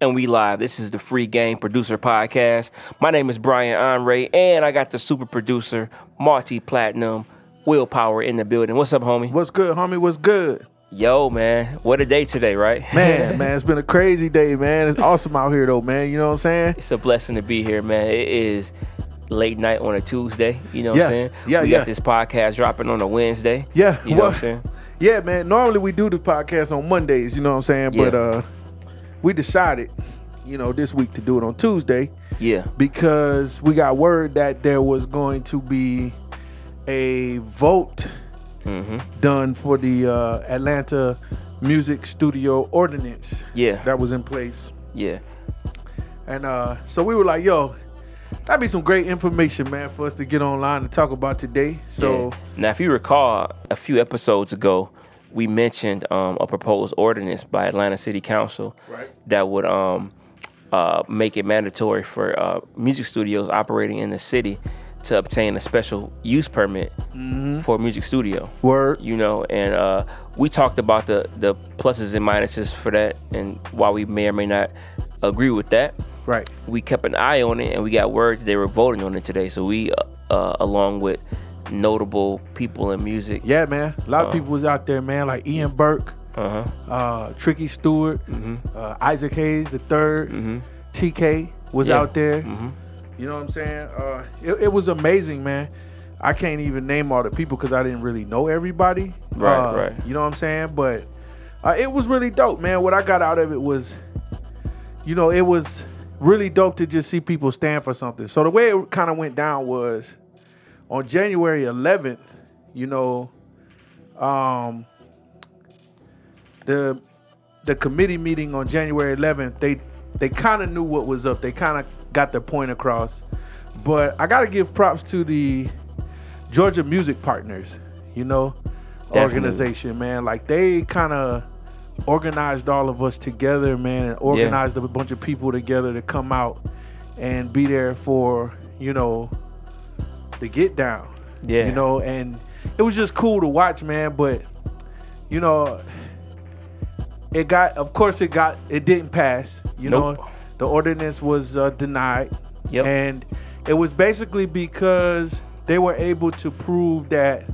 and we live. This is the Free Game Producer Podcast. My name is Brian Onrea, and I got the super producer, Marty platinum, WLPWR in the building. What's up, homie? What's good, homie? What's good? Yo, man, what a day today, right? Man, man, it's been a crazy day, man. It's awesome out here, though, man. You know what I'm saying? It's a blessing to be here, man. It is late night on a Tuesday. You know what Yeah. I'm saying? Yeah, we yeah. got this podcast dropping on a Wednesday. Yeah, You know well, what I'm saying? Yeah, man. Normally we do the podcast on Mondays, you know what I'm saying? But uh we decided, you know, this week to do it on Tuesday Yeah. because we got word that there was going to be a vote Mm-hmm. done for the uh, Atlanta Music Studio Ordinance Yeah. that was in place. Yeah. And uh, so we were like, yo, that'd be some great information, man, for us to get online and talk about today. So Yeah. now, if you recall, a few episodes ago, we mentioned um, a proposed ordinance by Atlanta City Council Right. that would um, uh, make it mandatory for uh, music studios operating in the city to obtain a special use permit for a music studio. word. You know, and uh, we talked about the the pluses and minuses for that, and while we may or may not agree with that, Right. we kept an eye on it, and we got word that they were voting on it today. So we, uh, uh, along with notable people in music, Yeah, man. A lot of people was out there, man, like Ian Burke, uh huh, uh, Tricky Stewart, uh, Isaac Hayes the 3rd TK was Yeah. out there. Mhm. You know what I'm saying? Uh, it, it was amazing, man. I can't even name all the people because I didn't really know everybody. Right, Uh, right. You know what I'm saying? But uh, it was really dope, man. What I got out of it was, you know, it was really dope to just see people stand for something. So the way it kind of went down was on January 11th, you know, um, the the committee meeting on January 11th, they they kind of knew what was up. They kind of got their point across. But I got to give props to the Georgia Music Partners, you know, Definitely. organization, man. Like they kind of organized all of us together, man, and organized a bunch of people together to come out and be there for, you know, the get down. Yeah. You know, and it was just cool to watch, man, but you know, it got of course it got it didn't pass, you Nope. know. The ordinance was uh, denied. Yep. And it was basically because they were able to prove that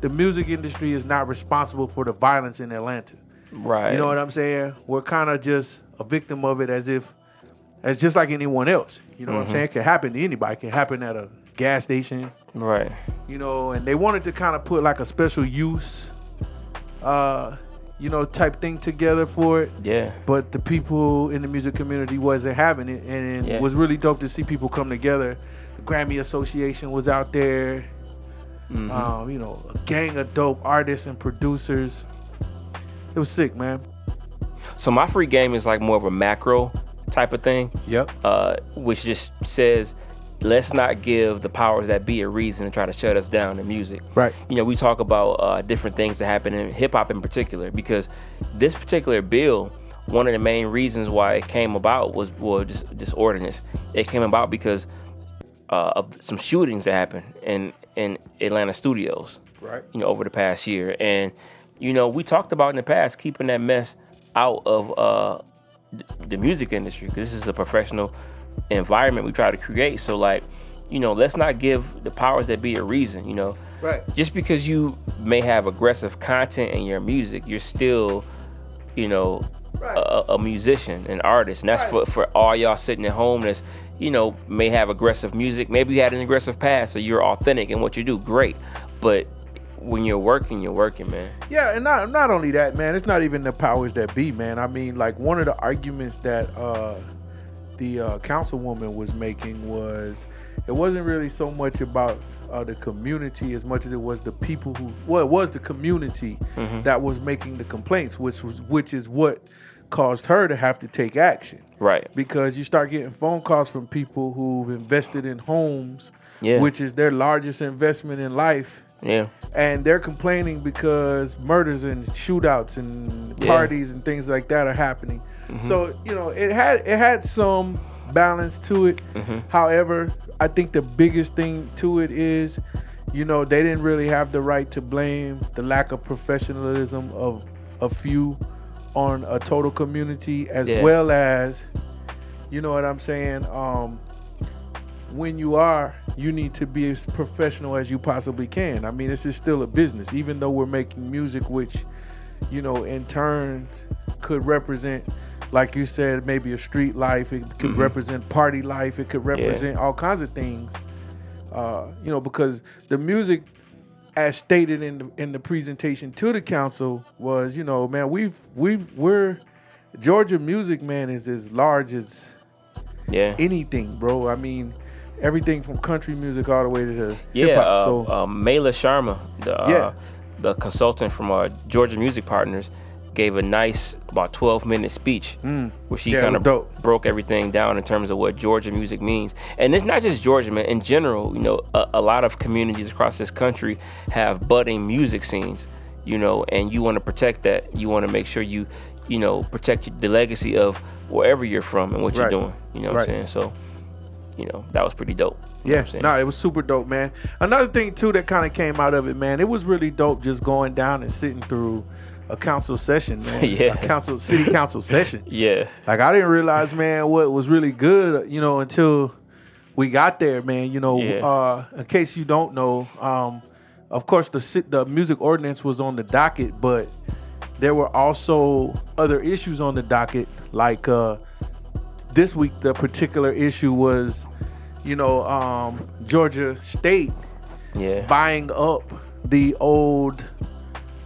the music industry is not responsible for the violence in Atlanta. right. You know what I'm saying? We're kind of just a victim of it as if, as just like anyone else. You know Mm-hmm. what I'm saying? It can happen to anybody. It can happen at a gas station, right. you know, and they wanted to kind of put like a special use, uh, you know, type thing together for it. Yeah. But the people in the music community wasn't having it, and it Yeah. was really dope to see people come together. The Grammy Association was out there. Mhm. Um, you know, a gang of dope artists and producers. It was sick, man. So my free game is like more of a macro type of thing. Yep. uh, which just says let's not give the powers that be a reason to try to shut us down in music. Right. You know, we talk about uh, different things that happen in hip hop in particular because this particular bill, one of the main reasons why it came about was well, this, this ordinance. It came about because uh, of some shootings that happened in in Atlanta studios Right. you know, over the past year. And, you know, we talked about in the past keeping that mess out of uh, the music industry because this is a professional environment we try to create. So, like, you know, let's not give the powers that be a reason, you know. Right. Just because you may have aggressive content in your music, you're still, you know, Right. a, a musician, an artist. And that's for, for all y'all sitting at home that's, you know, may have aggressive music. Maybe you had an aggressive past, so you're authentic in what you do. Great. But when you're working, you're working, man. Yeah, and not not only that, man. It's not even the powers that be, man. I mean, like one of the arguments that uh, the uh, councilwoman was making was it wasn't really so much about uh, the community as much as it was the people who well, it was the community that was making the complaints, which was which is what caused her to have to take action Right. because you start getting phone calls from people who've invested in homes, Yeah. which is their largest investment in life Yeah. and they're complaining because murders and shootouts and Yeah. parties and things like that are happening. So you know, it had it had some balance to it. However, I think the biggest thing to it is, you know, they didn't really have the right to blame the lack of professionalism of a few on a total community as Yeah. well as you know what I'm saying um when you are you need to be as professional as you possibly can I mean this is still a business even though we're making music which you know in turn could represent like you said maybe a street life it could Mhm. represent party life it could represent all kinds of things uh you know because the music as stated in the in the presentation to the council was, you know, man, we've we've we're Georgia music man is as large as Yeah. anything, bro. I mean, everything from country music all the way to the Yeah, hip hop. uh, so uh, Mala Sharma, the uh, Yeah. the consultant from uh, Georgia Music Partners, gave a nice about twelve minute speech mm, where she Yeah, kind of broke everything down in terms of what Georgia music means. And it's not just Georgia, man. In general, you know, a, a lot of communities across this country have budding music scenes. You know, and you want to protect that. You want to make sure you, you know, protect the legacy of wherever you're from and what you're doing. You know what Right. I'm saying? So, you know, that was pretty dope. You yeah, no, it was super dope, man. Another thing too that kind of came out of it, man, it was really dope just going down and sitting through a council session, man. Yeah. A council city council session. yeah. Like I didn't realize, man, what was really good, you know, until we got there, man. You know, Yeah. uh, in case you don't know, um, of course the the music ordinance was on the docket, but there were also other issues on the docket. Like uh, this week, the particular issue was, you know, um, Georgia State Yeah. buying up the old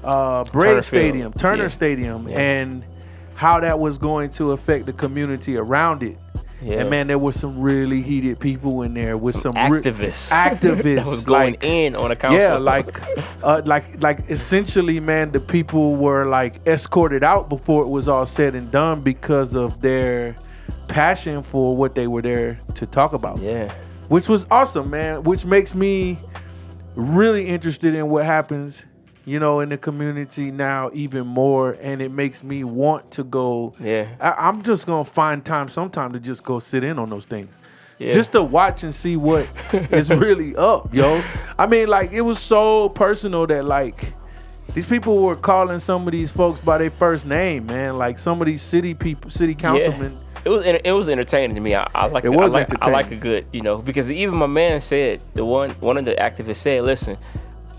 uh, Turner Brave Field. Stadium, Turner Yeah. Stadium, Yeah. and how that was going to affect the community around it. Yeah. And man, there were some really heated people in there with some, some re- activists. activists that was going like- in on a council. Yeah, like, uh, like, like essentially, man, the people were like escorted out before it was all said and done because of their passion for what they were there to talk about yeah, which was awesome, man. Which makes me really interested in what happens, you know, in the community now even more, and it makes me want to go. yeah, I, I'm just gonna find time sometime to just go sit in on those things. yeah. Just to watch and see what is really up, yo. I mean, like it was so personal that like these people were calling some of these folks by their first name, man. Like some of these city people, city councilmen. It was it was entertaining to me. I, I like It was I like, I like a good you know because even my man said the one one of the activists said, listen,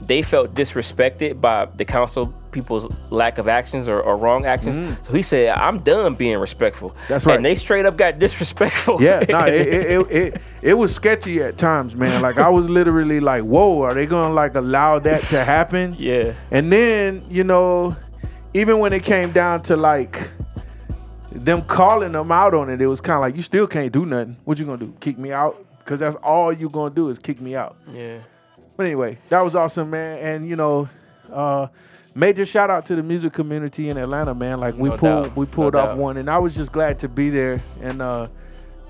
they felt disrespected by the council people's lack of actions or, or wrong actions. So he said, I'm done being respectful. Mm-hmm. That's right. And they straight up got disrespectful. Yeah, no, it, it, it, it, it was sketchy at times, man. Like I was literally like, "Whoa, are they gonna like allow that to happen?" yeah, And then you know, even when it came down to like them calling them out on it, it was kind of like, "You still can't do nothing. What you gonna do? Kick me out?" Because that's all you gonna do is kick me out. yeah, But anyway, that was awesome, man. And you know, uh, major shout out to the music community in Atlanta, man. Like we No pulled doubt. we pulled No off doubt. one, and I was just glad to be there. And uh,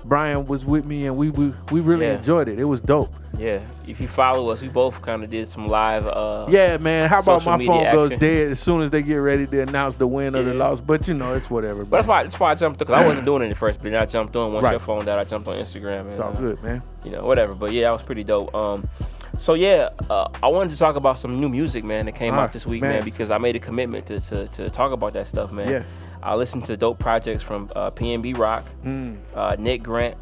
Brian was with me, and we we, we really Yeah. enjoyed it. It was dope. yeah. If you follow us, we both kind of did some live. Uh, Yeah, man. How about my phone goes dead as soon as they get ready to announce the win or the loss? But you know, it's whatever. But that's why that's why I jumped because I wasn't doing it at first, but then I jumped on once Right. your phone died. I jumped on Instagram. And, It's all uh, good, man. you know, whatever. But yeah, that was pretty dope. Um, so yeah, uh, I wanted to talk about some new music, man, that came Ah, out this week, man. man, because I made a commitment to, to, to talk about that stuff, man. Yeah. I listened to dope projects from uh, PNB Rock, Mm. uh, Nick Grant,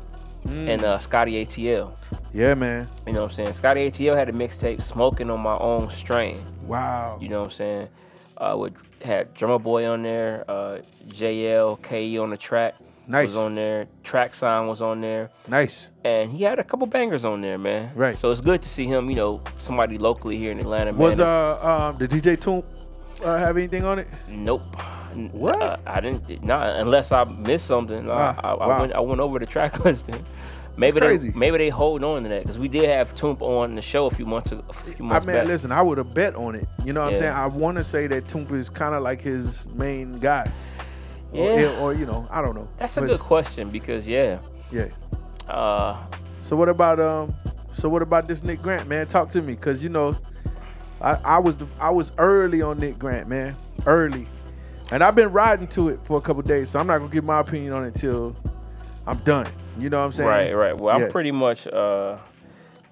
and uh, Scotty ATL. Yeah, man. You know what I'm saying? Scotty ATL had a mixtape, "Smoking on My Own Strain." Wow. You know what I'm saying? Uh, with had Drummer Boy on there, uh, JL, KE on the track Nice. was on there, Track Sign was on there Nice. and he had a couple bangers on there, man. Right. So it's good to see him, you know, somebody locally here in Atlanta, man. Was uh um the DJ Toomp uh, have anything on it? nope. N- What? uh, I didn't. Not unless I missed something. I- I, I, wow. went. I went over the track listing. Maybe they maybe they hold on to that because we did have Toomp on the show a few months a few I months mean, back. listen, I would have bet on it. You know what Yeah. I'm saying? I want to say that Toomp is kind of like his main guy. Or, Yeah. or, you know, I don't know. That's a good question because yeah, Yeah. uh, So what about um? So what about this Nick Grant, man? Talk to me, cause you know, I, I was the, I was early on Nick Grant, man, early, and I've been riding to it for a couple days. So I'm not gonna give my opinion on it till I'm done. You know what I'm saying? right, right. Well, Yeah. I'm pretty much, uh,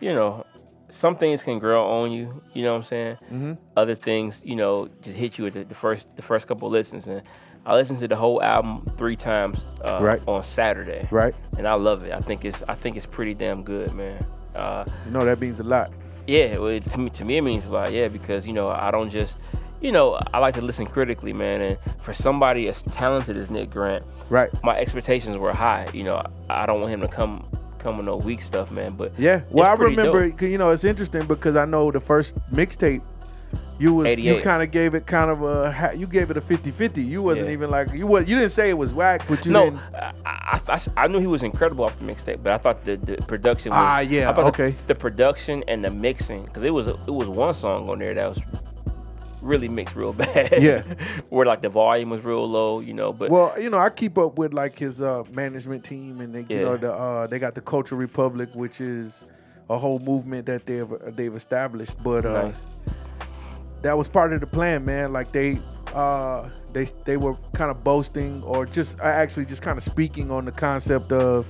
you know, some things can grow on you. You know what I'm saying? Mm-hmm. other things, you know, just hit you at the, the first the first couple of listens. And I listened to the whole album three times uh, Right. on Saturday, Right. and I love it. I think it's I think it's pretty damn good, man. Uh, You know that means a lot. yeah, well, it, to me, to me, it means a lot. Yeah, because you know, I don't just, you know, I like to listen critically, man. And for somebody as talented as Nick Grant, Right. my expectations were high. You know, I don't want him to come come with no weak stuff, man. But Yeah. Well, I remember. dope. You know, it's interesting because I know the first mixtape. You was you kind of gave it kind of a you gave it a 50-50. You wasn't Yeah. even like you was you didn't say it was whack, but you no. I, I, I, I knew he was incredible off the mixtape, but I thought the, the production was Ah, yeah, I okay. the, the production and the mixing because it was a, it was one song on there that was really mixed real bad. Yeah. where like the volume was real low, you know. But Well, you know, I keep up with like his uh, management team, and they, you Yeah. know, the uh, they got the Culture Republic, which is a whole movement that they've they've established. But uh, nice. that was part of the plan, man. Like they uh, they they were kind of boasting, or just uh, actually just kind of speaking on the concept of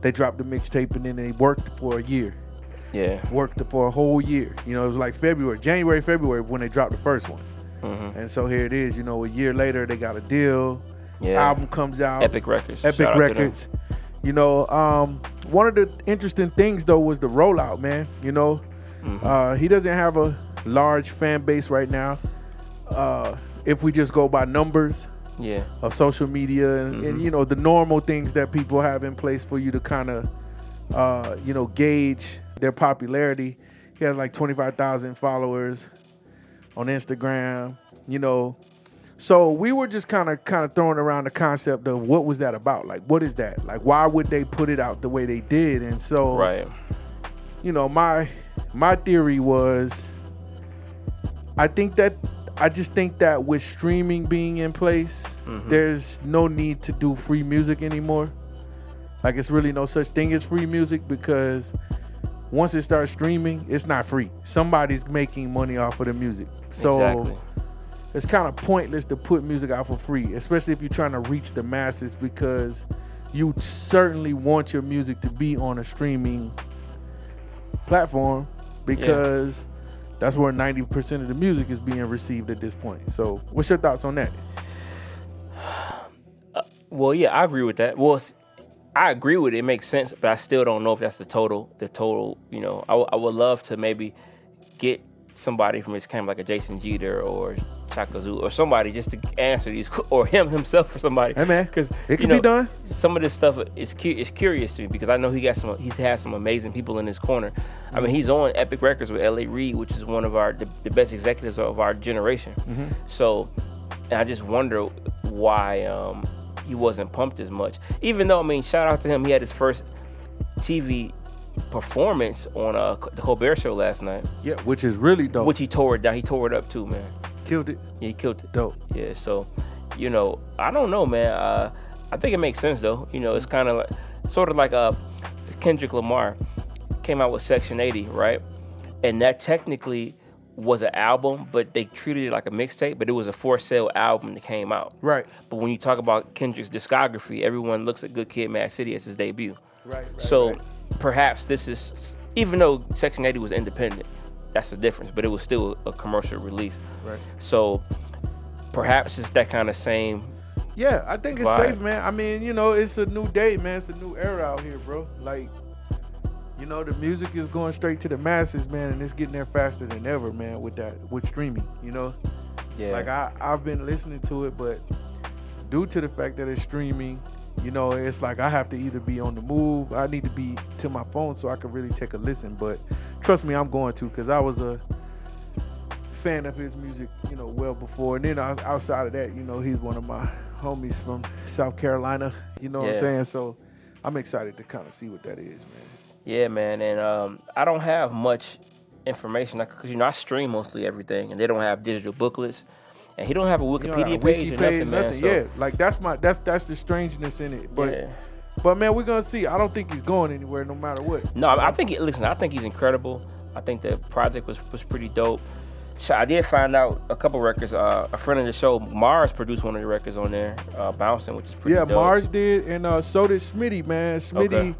they dropped the mixtape and then they worked for a year, Yeah. worked for a whole year. You know, it was like February, January, February when they dropped the first one, hmm and so here it is. You know, a year later they got a deal. Yeah. Album comes out. Epic Records. Epic Shout out to them. Records. You know, um, one of the interesting things though was the rollout, man. You know, Mhm. uh, he doesn't have a large fan base right now. Uh, if we just go by numbers Yeah. of social media and, and Mhm. you know the normal things that people have in place for you to kind of, uh, you know, gauge their popularity. He has like twenty five thousand followers on Instagram. You know, so we were just kind of kind of throwing around the concept of what was that about? Like, what is that? Like, why would they put it out the way they did? And so, Right. you know, my my theory was, I think that I just think that with streaming being in place, Mhm. there's no need to do free music anymore. Like, it's really no such thing as free music because once it starts streaming, it's not free. Somebody's making money off of the music. So exactly. it's kind of pointless to put music out for free, especially if you're trying to reach the masses because you certainly want your music to be on a streaming platform because that's where 90% of the music is being received at this point. So, what's your thoughts on that? Uh, well, yeah, I agree with that. Well, I agree with it. It makes sense, but I still don't know if that's the total. The total, you know, I, w- I would love to maybe get somebody from his camp, like a Jason Jeter or Chaka Zulu or somebody, just to answer these, or him himself or somebody. Hey, man, because it can be done. Some of this stuff is cu- is curious to me because I know he got some. He's had some amazing people in his corner. I mean, he's on Epic Records with L.A. Reid, which is one of our the, the best executives of our generation. Mm-hmm. So, and I just wonder why um, he wasn't pumped as much. Even though, I mean, shout out to him, he had his first TV performance on uh, the Colbert Show last night, Yeah, which is really dope. which he tore it down. He tore it up too, man. killed it. Yeah, he killed it. Dope. Yeah, so you know, I don't know, man. Uh, I think it makes sense though. You know, it's kind of like sort of like uh, Kendrick Lamar came out with Section 80, right? And that technically was an album, but they treated it like a mixtape, but it was a for sale album that came out. Right. But when you talk about Kendrick's discography, everyone looks at Good Kid, Mad City as his debut. Right. right so right. perhaps this is, even though Section 80 was independent, that's the difference, but it was still a commercial release. Right. So perhaps it's that kind of same. Yeah, I think it's vibe. safe, man. I mean, you know, it's a new day, man. It's a new era out here, bro. Like, you know, the music is going straight to the masses, man, and it's getting there faster than ever, man. With that, with streaming, you know, Yeah. like I I've been listening to it, but due to the fact that it's streaming, you know, it's like I have to either be on the move, I need to be to my phone so I can really take a listen. But trust me, I'm going to because I was a fan of his music, you know, well before. And then outside of that, you know, he's one of my homies from South Carolina. You know what I'm saying? So I'm excited to kind of see what that is, man. Yeah, man, and um, I don't have much information because you know I stream mostly everything, and they don't have digital booklets, and he don't have a Wikipedia a page or nothing, man. So, Yeah, like that's my that's that's the strangeness in it. But yeah. but man, we're gonna see. I don't think he's going anywhere, no matter what. No, I I think listen, I think he's incredible. I think the project was was pretty dope. So I did find out a couple records. Uh, a friend of the show, Mars, produced one of the records on there, uh, "Bouncing," which is pretty yeah, dope. Mars did, and uh, so did Smitty, man. Smitty, Okay.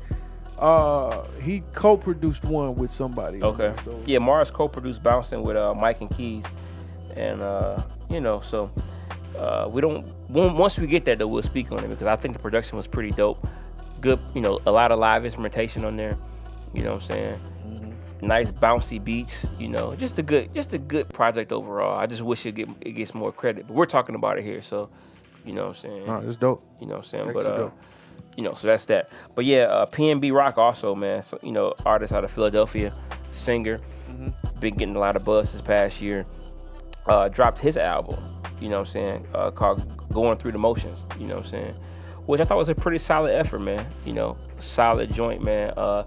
Uh, he co-produced one with somebody. Okay. so Yeah, Mars co-produced "Bouncing" with uh, Mike and Keys, and uh, you know, so uh, we don't. Once we get there, though, we'll speak on it because I think the production was pretty dope. Good, you know, a lot of live instrumentation on there. You know what I'm saying? Mm-hmm. Nice bouncy beats. You know, just a good, just a good project overall. I just wish it get it gets more credit, but we're talking about it here, so you know what I'm saying? Oh, it's dope. You know what I'm saying? but uh, dope. You know, so that's that. But yeah, uh, PNB Rock also, man. So, you know, artist out of Philadelphia, singer, mm-hmm. been getting a lot of buzz this past year. Uh, dropped his album. You know what I'm saying? Uh, called Going Through the Motions. You know what I'm saying? Which I thought was a pretty solid effort, man. You know, solid joint, man. Uh,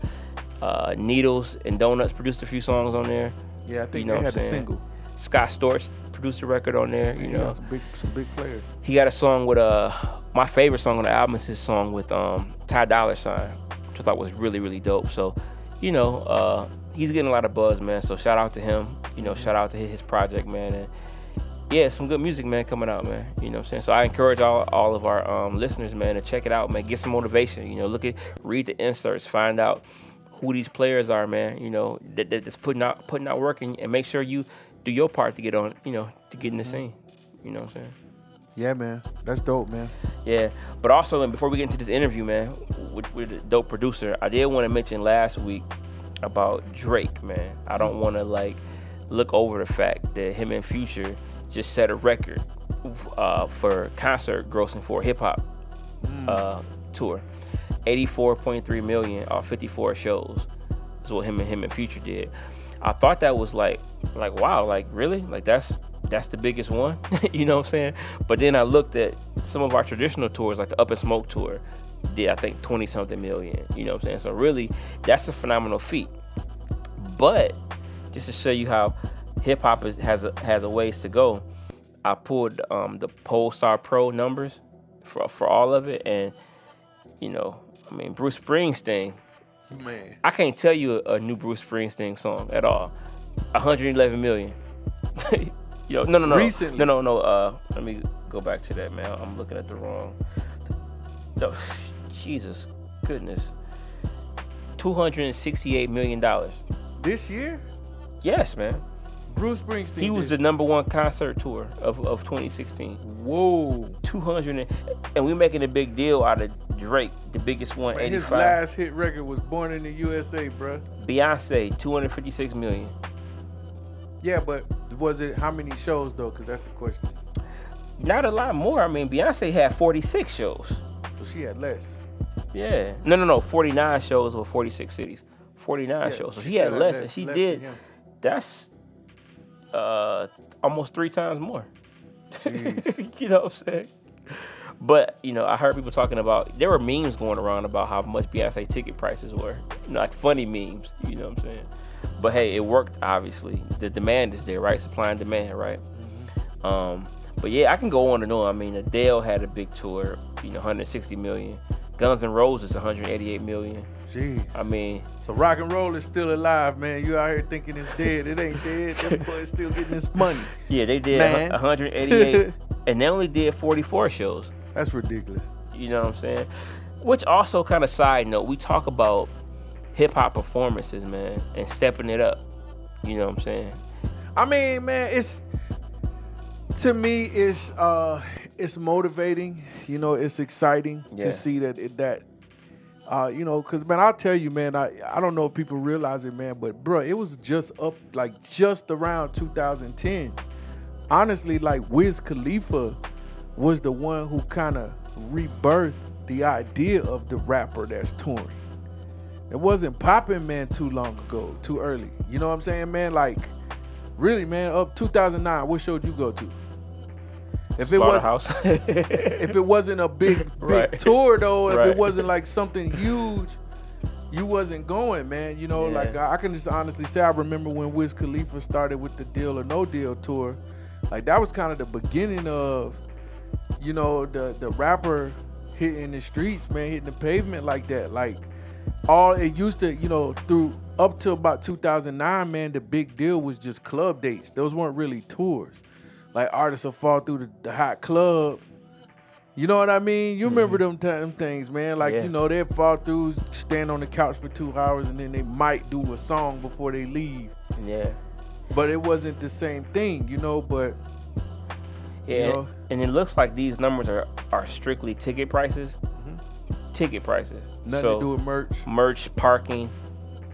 uh, Needles and Donuts produced a few songs on there. Yeah, I think you know they had a single. Scott Storch produced a record on there. You know, some big, some big players. He got a song with uh, my favorite song on the album is his song with um Ty Dolla Sign, which I thought was really, really dope. So, you know, uh, he's getting a lot of buzz, man. So shout out to him. You know, shout out to his project, man. And yeah, some good music, man, coming out, man. You know what I'm saying? So I encourage all, all of our um, listeners, man, to check it out, man. Get some motivation. You know, look at, read the inserts, find out who these players are, man. You know, that, that's putting out putting out work, and, and make sure you do your part to get on, you know, to get in the mm-hmm. scene. You know what I'm saying? Yeah, man. That's dope, man. Yeah. But also, and before we get into this interview, man, with, with the dope producer, I did want to mention last week about Drake, man. I don't want to, like, look over the fact that him and Future just set a record uh, for concert grossing for a hip hop mm. uh, tour. 84.3 million off 54 shows is what him and him and Future did. I thought that was like like wow, like really? Like that's that's the biggest one. you know what I'm saying? But then I looked at some of our traditional tours, like the Up and Smoke tour, did I think 20 something million. You know what I'm saying? So really, that's a phenomenal feat. But just to show you how hip hop has a, has a ways to go, I pulled um, the Pollstar Pro numbers for for all of it, and you know, I mean Bruce Springsteen Man. I can't tell you a, a new Bruce Springsteen song at all. 111 million. Yo, no, no, no, Recently. no, no, no. Uh, let me go back to that, man. I'm looking at the wrong. No, Jesus, goodness. 268 million dollars. This year? Yes, man. Bruce Springsteen. He was the number one concert tour of, of 2016. Whoa. 200 and, and we making a big deal out of Drake, the biggest one, Man, 85. His last hit record was Born in the USA, bro. Beyonce, 256 million. Yeah, but was it how many shows though? Because that's the question. Not a lot more. I mean, Beyonce had 46 shows. So she had less. Yeah. No, no, no. 49 shows with 46 cities. 49 yeah, shows. So she, had, less, less, and she less did. That's uh, almost three times more. you know what I'm saying? But you know, I heard people talking about there were memes going around about how much Beyonce ticket prices were, you know, like funny memes. You know what I'm saying? But hey, it worked. Obviously, the demand is there, right? Supply and demand, right? Mm-hmm. Um, but yeah, I can go on and on. I mean, Adele had a big tour, you know, 160 million. Guns N' Roses, 188 million. Jeez. I mean, so rock and roll is still alive, man. You out here thinking it's dead. It ain't dead. Them boys still getting this money. Yeah, they did man. 188, and they only did 44 shows. That's ridiculous. You know what I'm saying? Which also kind of side note, we talk about hip hop performances, man, and stepping it up. You know what I'm saying? I mean, man, it's to me, it's uh, it's motivating. You know, it's exciting yeah. to see that it, that uh, you know, cause man, I'll tell you, man, I I don't know if people realize it, man, but bro, it was just up like just around 2010. Honestly, like Wiz Khalifa was the one who kind of rebirthed the idea of the rapper that's touring. It wasn't popping, man, too long ago, too early. You know what I'm saying, man? Like, really, man, up 2009, what show did you go to? If it was if it wasn't a big big right. tour though, if right. it wasn't like something huge, you wasn't going, man. You know, yeah. like I, I, can just honestly say I remember when Wiz Khalifa started with the Deal or No Deal tour. Like that was kind of the beginning of, you know, the the rapper hitting the streets, man, hitting the pavement like that. Like all it used to, you know, through up to about 2009, man, the big deal was just club dates. Those weren't really tours like artists will fall through the, the hot club. You know what I mean? You remember mm-hmm. them, them things, man. Like yeah. you know, they fall through, stand on the couch for two hours, and then they might do a song before they leave. Yeah. But it wasn't the same thing, you know. But Yeah, You know? and it looks like these numbers are are strictly ticket prices. Ticket prices. Mm-hmm. Nothing so to do with merch. merch, parking,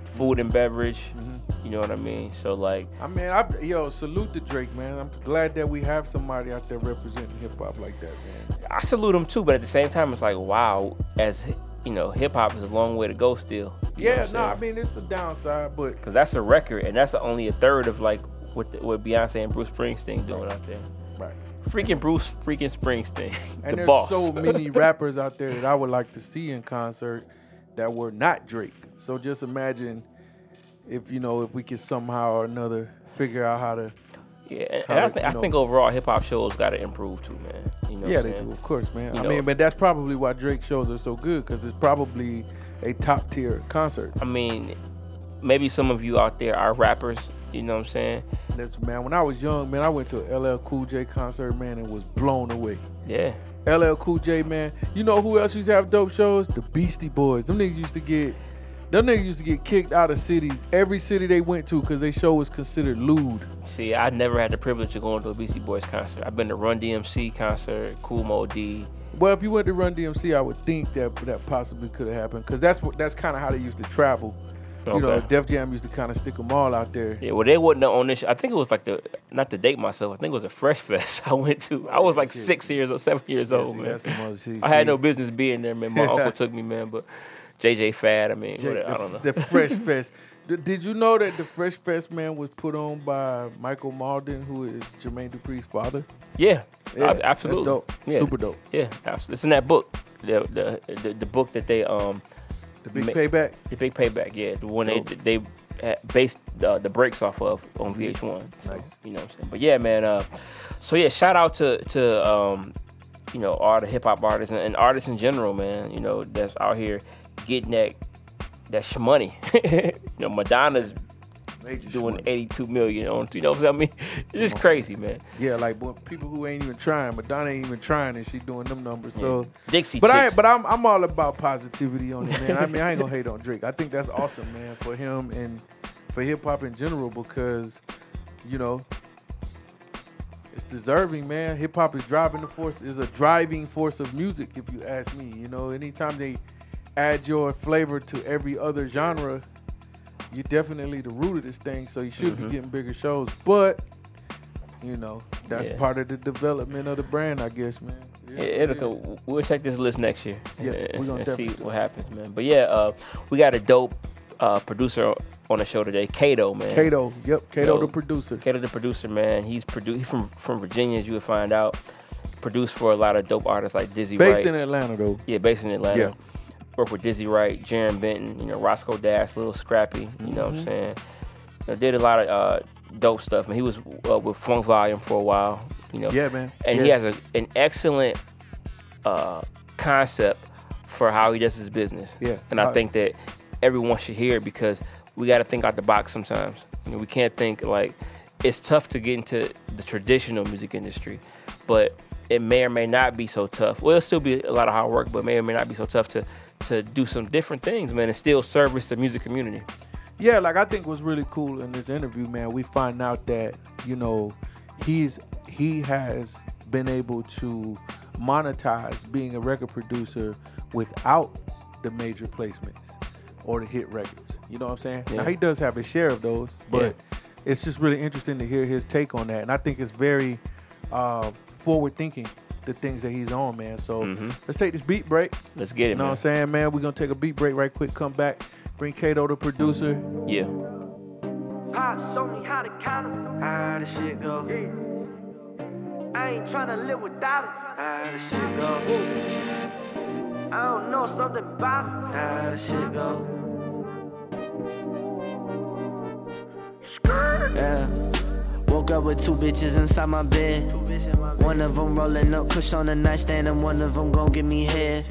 food and beverage. Mm-hmm. You know what I mean? So like, I mean, I, yo, salute to Drake, man. I'm glad that we have somebody out there representing hip hop like that, man. I salute him too, but at the same time, it's like, wow, as you know, hip hop is a long way to go still. Yeah, no, I mean it's a downside, but Cause that's a record, and that's only a third of like what the, what Beyonce and Bruce Springsteen doing out there. right. Freaking Bruce freaking Springsteen, And the there's boss. so many rappers out there that I would like to see in concert that were not Drake. So just imagine if you know if we could somehow or another figure out how to. yeah, and, how and I think I know- think overall hip hop shows got to improve too, man. You know yeah, what they do, of course, man. You I know- mean, but that's probably why Drake shows are so good because it's probably a top tier concert. I mean, maybe some of you out there are rappers. You know what I'm saying? That's man. When I was young, man, I went to a LL Cool J concert, man, and was blown away. Yeah. LL Cool J, man. You know who else used to have dope shows? The Beastie Boys. Them niggas used to get, them niggas used to get kicked out of cities, every city they went to, because their show was considered lewd. See, I never had the privilege of going to a Beastie Boys concert. I've been to Run DMC concert, Kool Moe Dee. Well, if you went to Run DMC, I would think that that possibly could have happened, because that's what that's kind of how they used to travel. You know. Def Jam used to kind of stick them all out there. Yeah, well, they wasn't on this. I think it was like the not to date myself. I think it was a Fresh Fest I went to. I was like Shit. six years or seven years Yeah, old, see, man. that's some other shit. I had no business being there, man. My uncle took me, man. But JJ Fad, I mean, whatever, I don't know. the Fresh Fest. Did you know that the Fresh Fest man was put on by Michael Mauldin, who is Jermaine Dupri's father? yeah, Yeah, absolutely. That's dope. Yeah, Super dope. yeah, absolutely. It's in that book, the the the, the book that they um The big Ma- payback. the big payback. Yeah, the one they they based uh, the breaks off of on VH1. So, Nice. You know what I'm saying? But yeah, man. Uh, so yeah, shout out to to um, you know all the hip hop artists and, and artists in general, man. You know that's out here getting that that shmoney. you know, Madonna's Major doing shit. 82 million on. You know what I mean? It's just crazy, man. Yeah, like boy, people who ain't even trying. Madonna ain't even trying, and she doing them numbers. So, Dixie but I, Chicks. but I'm, I'm all about positivity on it, man. I mean, I ain't gonna hate on Drake. I think that's awesome, man, for him and for hip hop in general because, you know, it's deserving, man. Hip hop is driving the force, is a driving force of music, if you ask me. You know, anytime they add your flavor to every other genre, you're definitely the root of this thing. So you should Mhm. be getting bigger shows, but. You know, that's Yeah. part of the development of the brand, I guess, man. Yeah, it'll come. We'll check this list next year Yeah, and, and see what happens, man. But yeah, uh, we got a dope uh, producer on the show today, Kato, man. Kato, yep, Kato Yo. the producer. Kato, the producer, man. He's produ- He's from from Virginia, as you would find out. Produced for a lot of dope artists like Dizzy Based Wright. in Atlanta though. yeah, based in Atlanta. Yeah. Worked with Dizzy Wright, Jarren Benton, you know, Roscoe Dash, Lil Scrappy. You know what I'm Mhm. saying? You know, did a lot of uh, dope stuff. Man, he was uh, with Funk Volume for a while. You know, Yeah, man. and yeah. he has a, an excellent uh, concept for how he does his business. Yeah. And I think that everyone should hear because we got to think out the box sometimes. You know, we can't think like it's tough to get into the traditional music industry, but it may or may not be so tough. Well, it'll still be a lot of hard work, but may or may not be so tough to to do some different things, man, and still service the music community. Yeah, like I think what's really cool in this interview, man, we find out that, you know, he's he has been able to monetize being a record producer without the major placements or the hit records. You know what I'm saying? Now he does have a share of those, but Yeah. it's just really interesting to hear his take on that. And I think it's very uh, forward thinking the things that he's on, man. So Mhm. let's take this beat break. Let's get it, You know man. what I'm saying, man? We're gonna take a beat break right quick, come back, bring Kato the producer. Yeah. Pop, show me how to count 'em. How the shit go. I ain't tryna live without it. How the shit go. I don't know something about it. How the shit go. Yeah. Woke up with two bitches inside my bed. One of them rolling up, push on the nightstand, and one of them gon' give me head.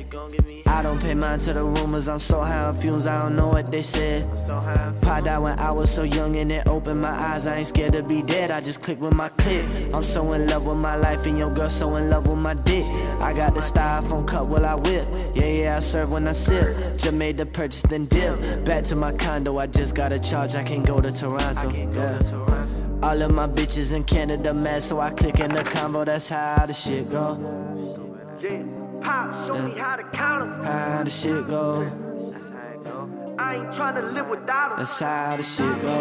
I don't pay mind to the rumors, I'm so high on fumes, I don't know what they said. Pod out when I was so young and it opened my eyes, I ain't scared to be dead, I just click with my clip. I'm so in love with my life, and your girl so in love with my dick. I got the styrofoam cup, while I whip? Yeah, yeah, I serve when I sip. Just made the purchase, then dip. Back to my condo, I just got a charge, I can't go to Toronto. Yeah. All of my bitches in Canada mad, so I click in the combo. That's how the shit go. Yeah, pop, show me how to count 'em. How the shit go. That's how it go. I ain't tryna live without 'em. That's how the shit go.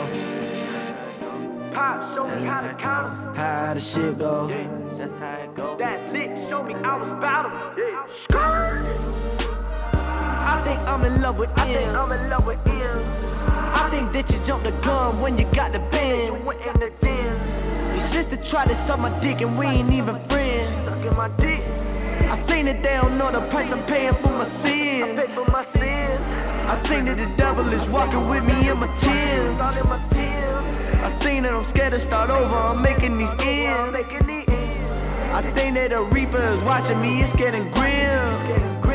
Pop, show me how to count 'em. How the shit go. Yeah, that's how it go. That's lit, show me I was 'em. Yeah. I think I'm in love with him. I'm in love with him. I think that you jumped the gun when you got the bend. You went in the den. Your sister tried to suck my dick and we ain't even friends. Sucking my dick. I seen that they don't know the price I'm paying for my sins. I pay for my sins. I seen that the devil is walking with me in my tears. All in my tears. I seen that I'm scared to start over. I'm making these ends. Making these ends. I think that the reaper is watching me. It's getting grim.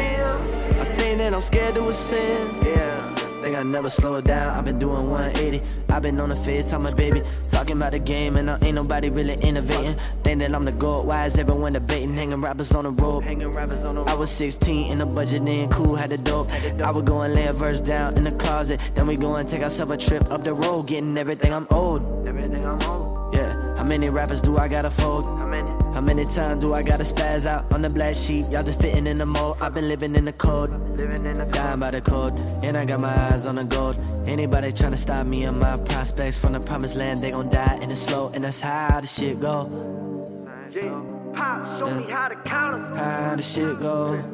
Getting grim. I think that I'm scared to ascend. Yeah. Think I never slow it down. I've been doing 180. I've been on the fed, tell my baby. Talking about the game, and I ain't nobody really innovating. Think that I'm the goat. Why is everyone debating? Hanging rappers on the road. Hanging rappers on the I was 16 in the budget, then cool, had the dope. I would go and lay a verse down in the closet. Then we go and take ourselves a trip up the road, getting everything I'm owed. Everything I'm on. Yeah, how many rappers do I gotta fold? How many? Times do I gotta spaz out on the black sheep? Y'all just fitting in the mold. I've been living in the code, Living in the dying by the code, and I got my eyes on the gold. Anybody tryna stop me and my prospects from the promised land, they gon' die in the slow, and that's how the shit go. Yeah. Pop, show me how to count 'em. How the shit go.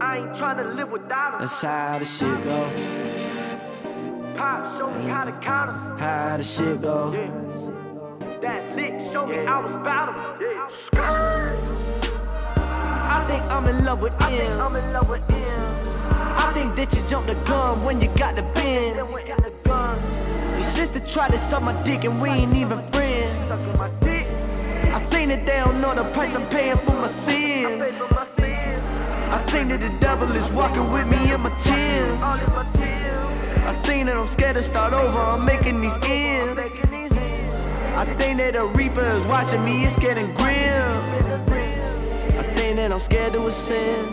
I ain't tryna live without 'em. That's how the shit go. Pop, show me how to count 'em. How the shit go. Yeah. That's lit, show me I was bout 'em. Yeah. I think I'm in love with him. I'm in love with him. I think that you jumped the gun when you got the bend. Your sister tried to suck my dick and we ain't even friends. I seen that they don't know the price I'm paying for my sins. I pay for my sins. I seen that the devil is walking with me in my tears. All in my tears. I seen that I'm scared to start over. I'm making these ends. I think that the reaper is watching me. It's getting grim. I think that I'm scared to ascend.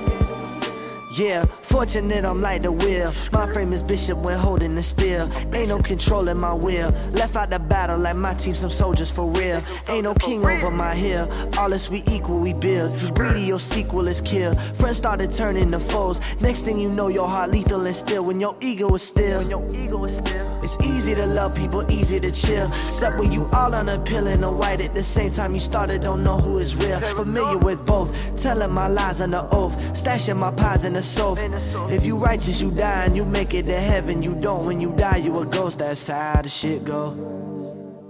Yeah, fortunate I'm like the wheel. My frame is bishop when holding the steel. Ain't no controlling my will. Left out the battle like my team, some soldiers for real. Ain't no king over my hill. All us we equal, we build. You greedy, your sequel is kill. Friends started turning to foes. Next thing you know, your heart lethal and still. When your ego is still. Still. It's easy to love people, easy to chill. Except when you all on a pill and a white at the same time you started, don't know who is real. Familiar with both, telling my lies on the oath, stashing my pies in the sofa. If you righteous, you die and you make it to heaven. You don't, when you die, you a ghost. That's how the shit go.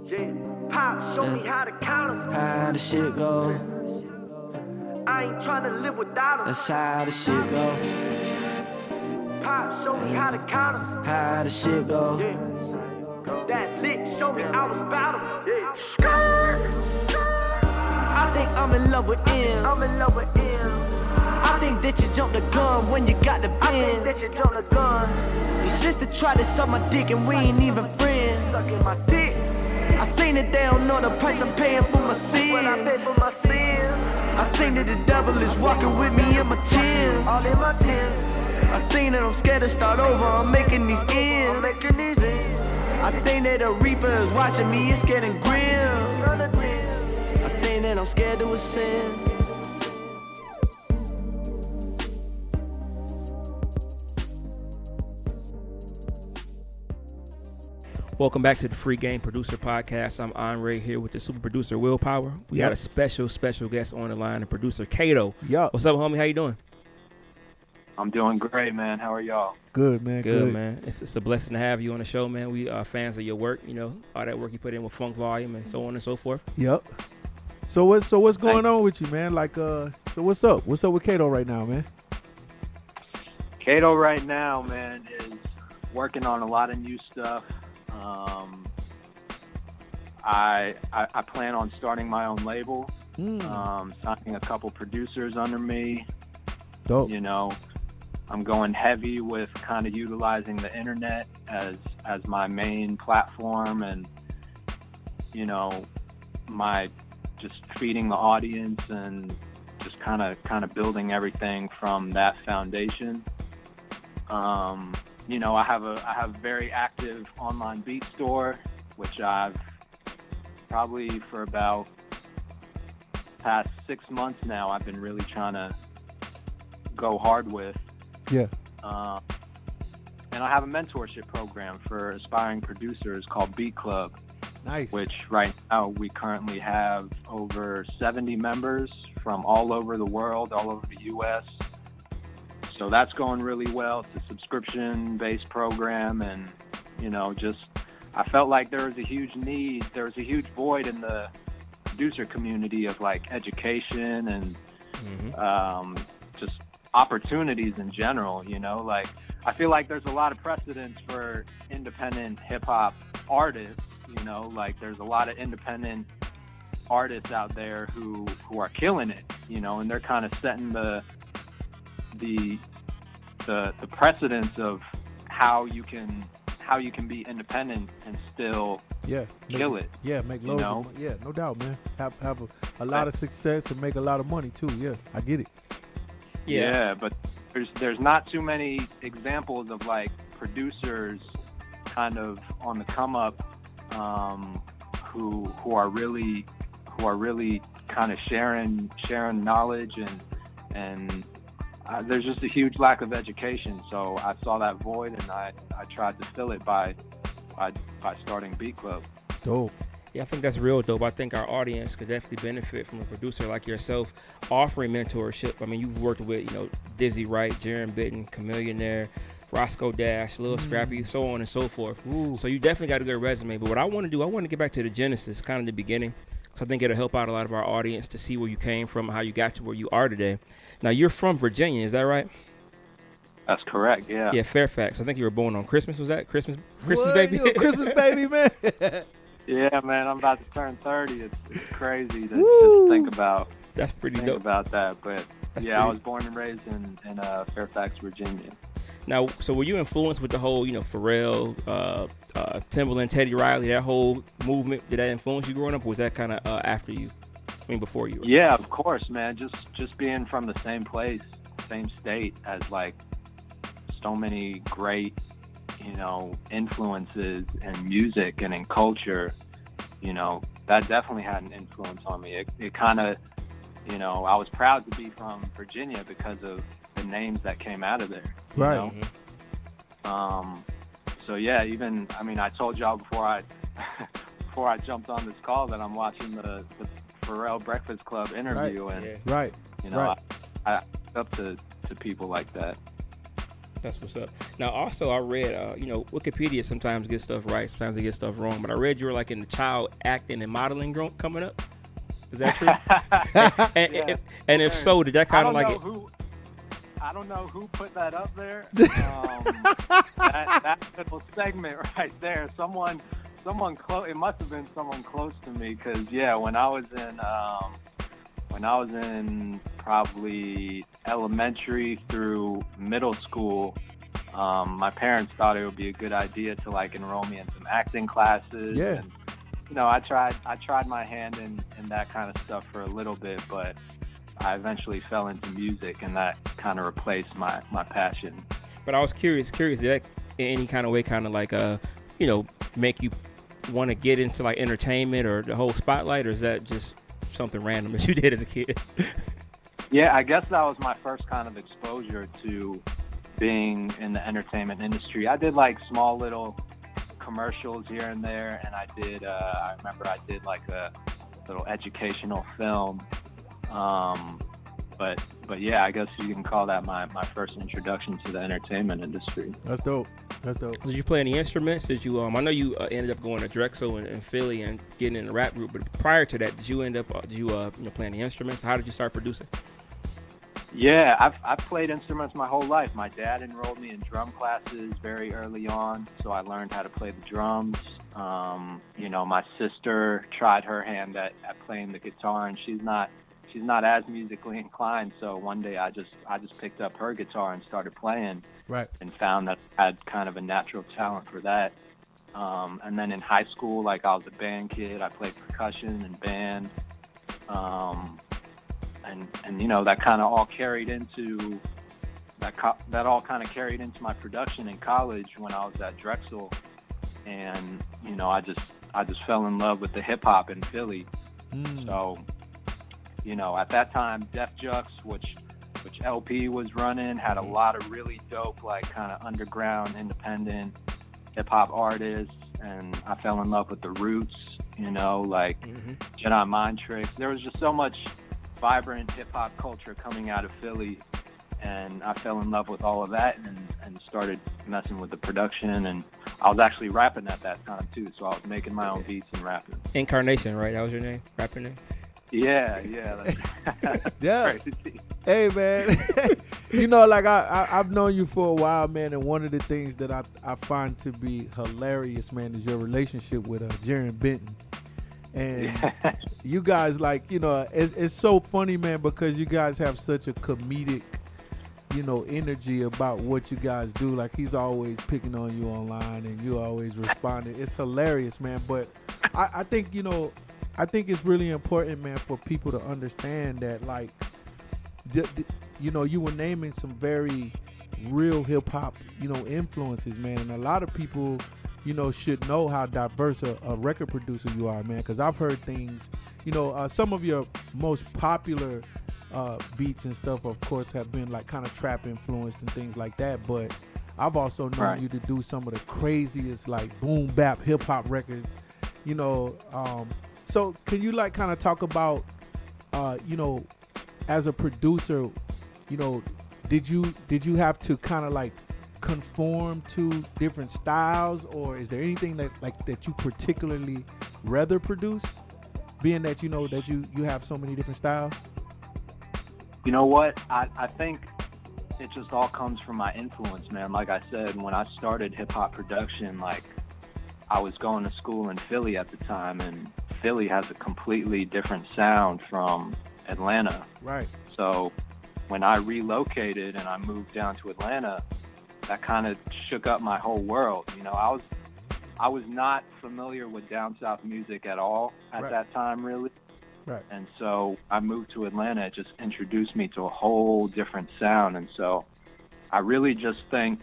Yeah. Pop, show me how to count 'em. How the shit go. I ain't tryna live without 'em. That's how the shit go. Pop, show me how to count 'em. How the shit go. Yeah. That's lit, show me I was bout 'em. Yeah. I think I'm in love with him. I'm in love with him. I think that you jumped the gun when you got the bend. I think that you jumped the gun. Your sister tried to suck my dick and we ain't even friends. Sucking my dick. I seen that they don't know the price I'm paying for my sins. What I pay for my sins. I seen that the devil is walking with me in my tears. All in my tears. I seen that I'm scared to start over. I'm making these ends. I'm making these ends. I think that the reaper is watching me. It's getting grim. I think that I'm scared to ascend. Welcome back to the Free Game Producer Podcast. I'm Onrea here with the super producer WLPWR. We got a special, special guest on the line, the producer Kato. Yup. What's up, homie? How you doing? I'm doing great, man. How are y'all? Good man. Good, Good, man. It's, it's a blessing to have you on the show, man. We are fans of your work. You know, all that work you put in with Funk Volume and so on and so forth. Yep. So what's so what's going Thank- on with you, man? Like uh, so what's up? What's up with Kato right now, man? Kato right now, man, is working on a lot of new stuff. Um, I, I I plan on starting my own label, Mm, um, signing a couple producers under me. dope. You know, I'm going heavy with kind of utilizing the internet as as my main platform, and you know, my just feeding the audience and just kind of kind of building everything from that foundation. Um, you know, I have a I have a very active online beat store, which I've probably for about past six months now. I've been really trying to go hard with. Yeah. Um, and I have a mentorship program for aspiring producers called Beat Club, Nice. which right now we currently have over 70 members from all over the world, all over the U.S. So that's going really well. It's a subscription-based program, and you know, just I felt like there was a huge need, there was a huge void in the producer community of like education and um, just opportunities in general. You know, like I feel like there's a lot of precedence for independent hip hop artists. You know, like there's a lot of independent artists out there who who are killing it. You know, and they're kind of setting the the the the precedence of how you can how you can be independent and still yeah. Make, kill it. Yeah, make you loads. know? Of, mon- yeah, no doubt, man. Have have a, a lot of success and make a lot of money too. Yeah, I get it. Yeah. but there's there's not too many examples of like producers kind of on the come up um, who who are really who are really kind of sharing sharing knowledge and and uh, there's just a huge lack of education. So I saw that void and I, I tried to fill it by by by starting Beat Club. Dope. Yeah, I think that's real dope. I think our audience could definitely benefit from a producer like yourself offering mentorship. I mean, you've worked with, you know, Dizzy Wright, Jarren Benton, Chamillionaire, Roscoe Dash, Lil Scrappy, so on and so forth. Ooh. So you definitely got a good resume. But what I want to do, I want to get back to the genesis, kind of the beginning. So I think it'll help out a lot of our audience to see where you came from, how you got to where you are today. Now you're from Virginia, is that right? That's correct. Yeah. Yeah, Fairfax. I think you were born on Christmas. Was that Christmas? Christmas What? baby. You a Christmas baby, man. Yeah, man. I'm about to turn 30. It's, it's crazy to Woo. just think about That's pretty think dope. about that. But That's yeah, I was born and raised in in uh, Fairfax, Virginia. Now, so were you influenced with the whole, you know, Pharrell, uh, uh, Timbaland, Teddy Riley, that whole movement? Did that influence you growing up, or was that kind of uh, after you? I mean, before you? Yeah, of course, man. Just just being from the same place, same state as like so many great, you know, influences in music and in culture. You know, that definitely had an influence on me. It, it kind of, you know, I was proud to be from Virginia because of the names that came out of there. you Right. know? Um, so yeah, even I mean, I told y'all before I before I jumped on this call that I'm watching the, the Pharrell Breakfast Club interview, and Yeah, right. you know, right. I, I up to to people like that. that's what's up. Now, also, I read, uh, you know, Wikipedia sometimes gets stuff right, sometimes they get stuff wrong. But I read you were like in the child acting and modeling gro- coming up. Is that true? and, Yeah. and, and if so, did that kind of like know it? who. I don't know who put that up there. Um, that, that little segment right there. Someone, someone close. It must have been someone close to me because yeah, when I was in, um, when I was in probably elementary through middle school, um, my parents thought it would be a good idea to like enroll me in some acting classes. Yeah. And, you know, I tried I tried my hand in, in that kind of stuff for a little bit, but I eventually fell into music and that kind of replaced my, my passion. But I was curious, curious, did that in any kind of way kind of like, uh, you know, make you want to get into like entertainment or the whole spotlight, or is that just something random that you did as a kid? Yeah, I guess that was my first kind of exposure to being in the entertainment industry. I did like small little commercials here and there, and I did. Uh, I remember I did like a little educational film. Um, but but yeah, I guess you can call that my, my first introduction to the entertainment industry. That's dope. That's dope. Did you play any instruments? Did you? Um, I know you uh, ended up going to Drexel in, in Philly and getting in a rap group. But prior to that, did you end up? Uh, did you uh, you know play any instruments? How did you start producing? Yeah, I've, I've played instruments my whole life. My dad enrolled me in drum classes very early on, so I learned how to play the drums. Um, you know, my sister tried her hand at, at playing the guitar, and she's not she's not as musically inclined. So one day I just I just picked up her guitar and started playing, Right. and found that I had kind of a natural talent for that. Um, and then in high school, like I was a band kid, I played percussion and band. Um, and and you know that kind of all carried into that co- that all kind of carried into my production in college when I was at Drexel, and you know I just I just fell in love with the hip hop in Philly. Mm. So, you know, at that time, Def Jux, which which El-P was running, had a lot of really dope, like kind of underground, independent hip hop artists, and I fell in love with the Roots. You know, like Mhm. Jedi Mind Tricks. There was just so much vibrant hip hop culture coming out of Philly, and I fell in love with all of that, and and started messing with the production. And I was actually rapping at that time too, so I was making my own beats and rapping. Incarnation, right? That was your name, rapping name. Yeah, yeah, Yeah. crazy. Hey man, you know, like I, I I've known you for a while, man, and one of the things that I I find to be hilarious, man, is your relationship with uh, Jarren Benton. And you guys, like, you know, it's, it's so funny, man, because you guys have such a comedic, you know, energy about what you guys do. Like he's always picking on you online, and you always responding. It's hilarious, man. But I, I think you know, I think it's really important, man, for people to understand that, like, you know, you were naming some very real hip hop, you know, influences, man, and a lot of people, you know, should know how diverse a, a record producer you are, man. Because I've heard things, you know, uh, some of your most popular uh, beats and stuff, of course, have been like kind of trap influenced and things like that. But I've also known Right. you to do some of the craziest like boom bap hip hop records, you know. Um, so can you like kind of talk about, uh, you know, as a producer, you know, did you did you have to kind of like conform to different styles, or is there anything that like that you particularly rather produce, being that you know that you you have so many different styles? You know what? I, I think it just all comes from my influence, man. Like I said, when I started hip hop production, like I was going to school in Philly at the time, and Philly has a completely different sound from Atlanta. Right. So when I relocated and I moved down to Atlanta, that kind of shook up my whole world. You know, I was I was not familiar with down south music at all at Right. that time, really. Right. And so I moved to Atlanta. It just introduced me to a whole different sound. And so I really just think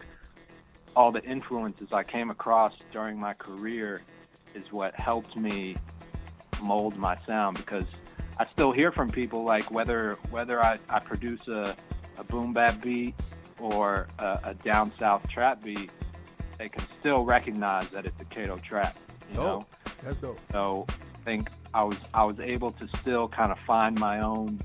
all the influences I came across during my career is what helped me mold my sound because I still hear from people like whether whether I, I produce a, a boom bap beat or a, a down south trap beat, they can still recognize that it's a Kato trap. You Dope. know? That's dope. So I think I was I was able to still kind of find my own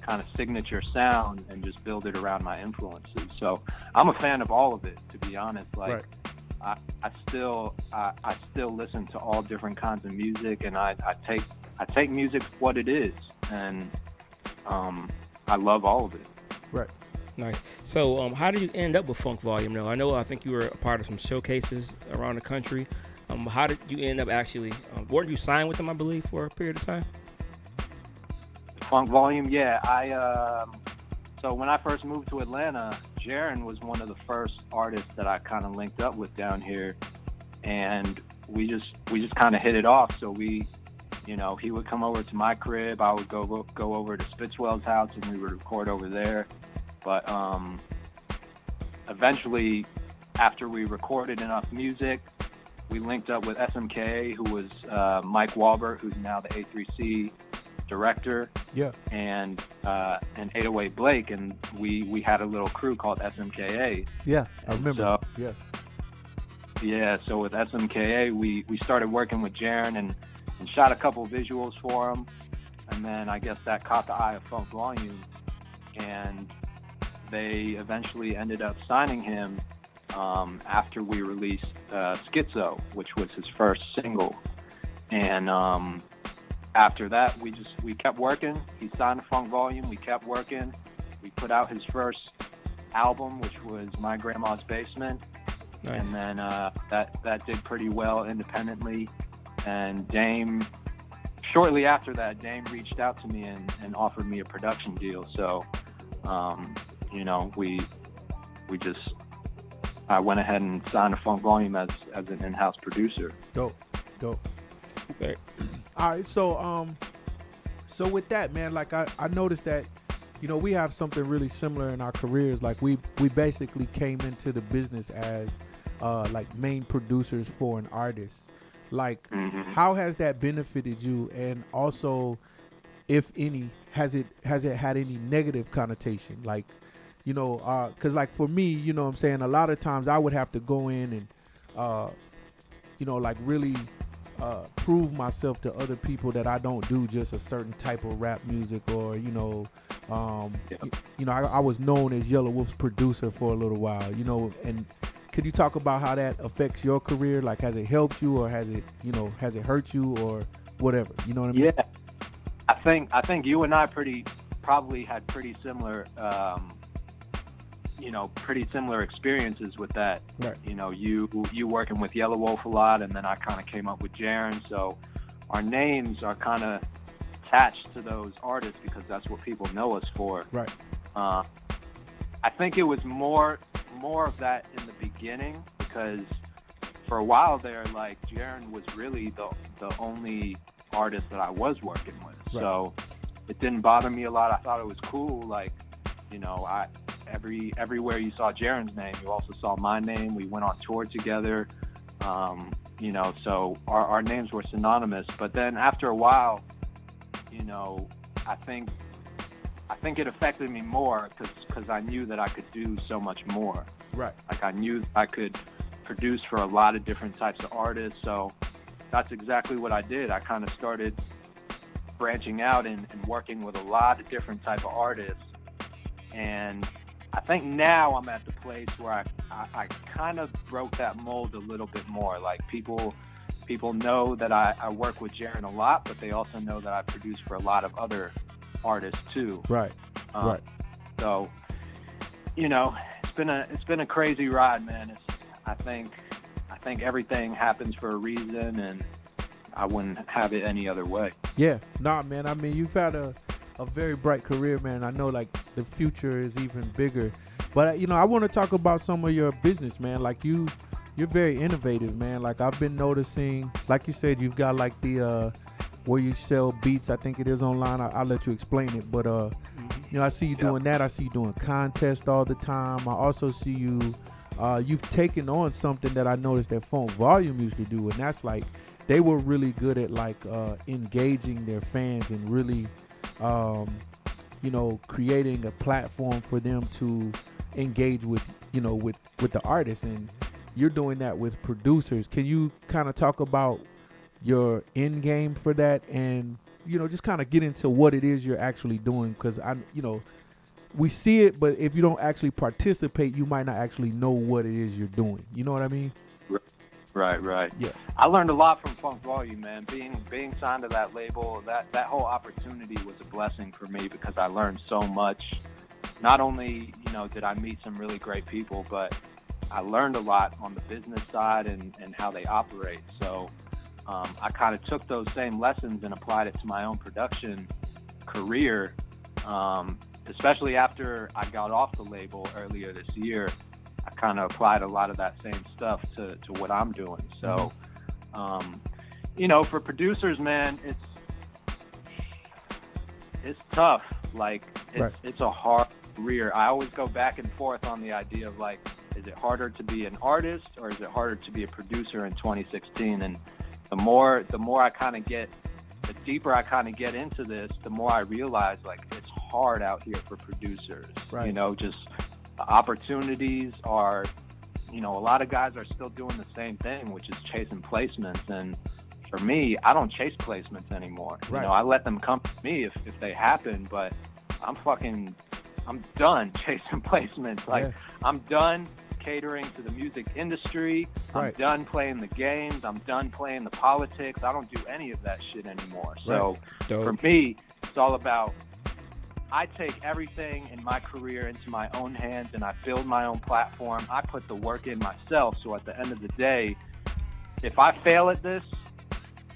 kind of signature sound and just build it around my influences. So I'm a fan of all of it, to be honest. Like Right. I, I still I, I still listen to all different kinds of music, and I, I take I take music for what it is, and um, I love all of it. Right. Nice. So, um, how did you end up with Funk Volume? Now, I know I think you were a part of some showcases around the country. Um, how did you end up actually? Um, weren't you signed with them? I believe for a period of time. Funk Volume, yeah. I um, so when I first moved to Atlanta, Jarren was one of the first artists that I kind of linked up with down here, and we just we just kind of hit it off. So we, you know, he would come over to my crib, I would go go over to Spitzwell's house, and we would record over there. But um, eventually, after we recorded enough music, we linked up with SMK, who was uh, Mike Walbert, who's now the A3C director, Yeah. and uh, and 808 Blake, and we we had a little crew called SMKA. Yeah. I remember. So- yeah. Yeah, so with SMKA, we we started working with Jarren and and shot a couple visuals for him, and then I guess that caught the eye of Funk Volume, and they eventually ended up signing him um, after we released uh, Schizo, which was his first single, and um, after that we just we kept working. He signed a Funk Volume. We kept working. We put out his first album, which was My Grandma's Basement Nice. and then uh, that that did pretty well independently. And Dame, shortly after that, Dame reached out to me and, and offered me a production deal. So, um, you know, we we just I went ahead and signed a Funk Volume as as an in-house producer. Dope. Dope. Okay. All right, so um, so with that, man, like I, I noticed that, you know, we have something really similar in our careers. Like we we basically came into the business as uh like main producers for an artist. Like, Mhm. how has that benefited you? And also, if any, has it has it had any negative connotation? Like, you know, because like for me, you know, what I'm saying a lot of times I would have to go in and, uh, you know, like really uh, prove myself to other people that I don't do just a certain type of rap music or you know, um, Yeah. y- you know, I, I was known as Yelawolf's producer for a little while, you know, and could you talk about how that affects your career? Like, has it helped you or has it, you know, has it hurt you or whatever? You know what I mean? Yeah, I think I think you and I pretty probably had pretty similar, um, you know, pretty similar experiences with that. Right. You know, you you working with Yelawolf a lot, and then I kind of came up with Jarren. So our names are kind of attached to those artists because that's what people know us for. Right. Uh, I think it was more more of that in the beginning because for a while there, like Jarren was really the the only artist that I was working with. Right. So it didn't bother me a lot. I thought it was cool. Like, you know, I every everywhere you saw Jarren's name, you also saw my name. We went on tour together. Um, you know, so our, our names were synonymous. But then after a while, you know, I think I think it affected me more because I knew that I could do so much more. Right. Like I knew I could produce for a lot of different types of artists. So that's exactly what I did. I kind of started branching out and, and working with a lot of different type of artists. And I think now I'm at the place where I, I, I kind of broke that mold a little bit more. Like people people know that I, I work with Jarren a lot, but they also know that I produce for a lot of other artists too. Right. Um, Right. So, you know, it's been a it's been a crazy ride, man. It's I think I think everything happens for a reason, and I wouldn't have it any other way. Yeah, nah, man. I mean, you've had a, a very bright career, man. I know, like, the future is even bigger. But, you know, I want to talk about some of your business, man. Like, you, you're very innovative, man. Like, I've been noticing, like you said, you've got, like, the, uh, where you sell beats. I think it is online. I, I'll let you explain it. But, uh, you know, I see you Yeah. doing that. I see you doing contests all the time. I also see you, uh, you've taken on something that I noticed that Funk Volume used to do, and that's like, they were really good at like uh, engaging their fans and really, um, you know, creating a platform for them to engage with, you know, with with the artists. And you're doing that with producers. Can you kind of talk about your end game for that, and you know, just kind of get into what it is you're actually doing? Because I, you know. We see it, but if you don't actually participate, you might not actually know what it is you're doing. You know what I mean? Right, right. Yeah. I learned a lot from Funk Volume, man. Being being signed to that label, that that whole opportunity was a blessing for me because I learned so much. Not only, you know, did I meet some really great people, but I learned a lot on the business side and, and how they operate. So um, I kind of took those same lessons and applied it to my own production career, um, especially after I got off the label earlier this year. I kind of applied a lot of that same stuff to, to what I'm doing. So, um, you know, for producers, man, it's it's tough. Like it's Right. it's a hard career. I always go back and forth on the idea of like, is it harder to be an artist or is it harder to be a producer in 2016? And the more the more I kind of get, the deeper I kind of get into this, the more I realize like it's hard out here for producers. Right. You know, just opportunities are, you know, a lot of guys are still doing the same thing, which is chasing placements. And for me, I don't chase placements anymore. Right. You know, I let them come to me if, if they happen, but I'm fucking, I'm done chasing placements. Like, Yeah. I'm done catering to the music industry. Right. I'm done playing the games. I'm done playing the politics. I don't do any of that shit anymore. So for me, it's all about I take everything in my career into my own hands and I build my own platform. I put the work in myself. So at the end of the day, if I fail at this,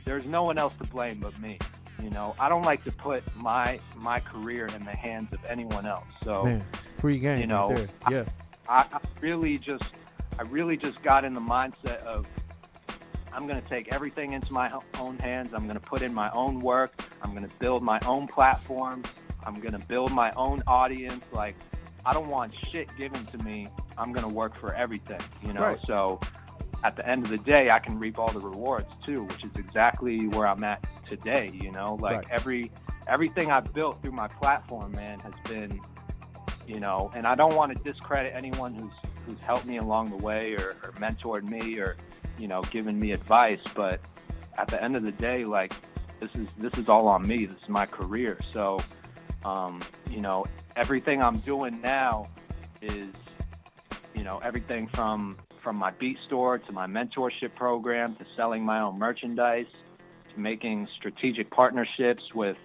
there's no one else to blame but me. You know, I don't like to put my my career in the hands of anyone else. So Man, free game. you know, right there. yeah. I, I really just I really just got in the mindset of I'm going to take everything into my own hands. I'm going to put in my own work. I'm going to build my own platform. I'm going to build my own audience. Like I don't want shit given to me. I'm going to work for everything, you know. Right. So at the end of the day, I can reap all the rewards too, which is exactly where I'm at today. You know, like Right. every everything I've built through my platform, man, has been, you know, and I don't want to discredit anyone who's who's helped me along the way or, or mentored me or, you know, given me advice, but at the end of the day, like this is this is all on me. This is my career. So, um, you know, everything I'm doing now is, you know, everything from from my beat store to my mentorship program to selling my own merchandise to making strategic partnerships with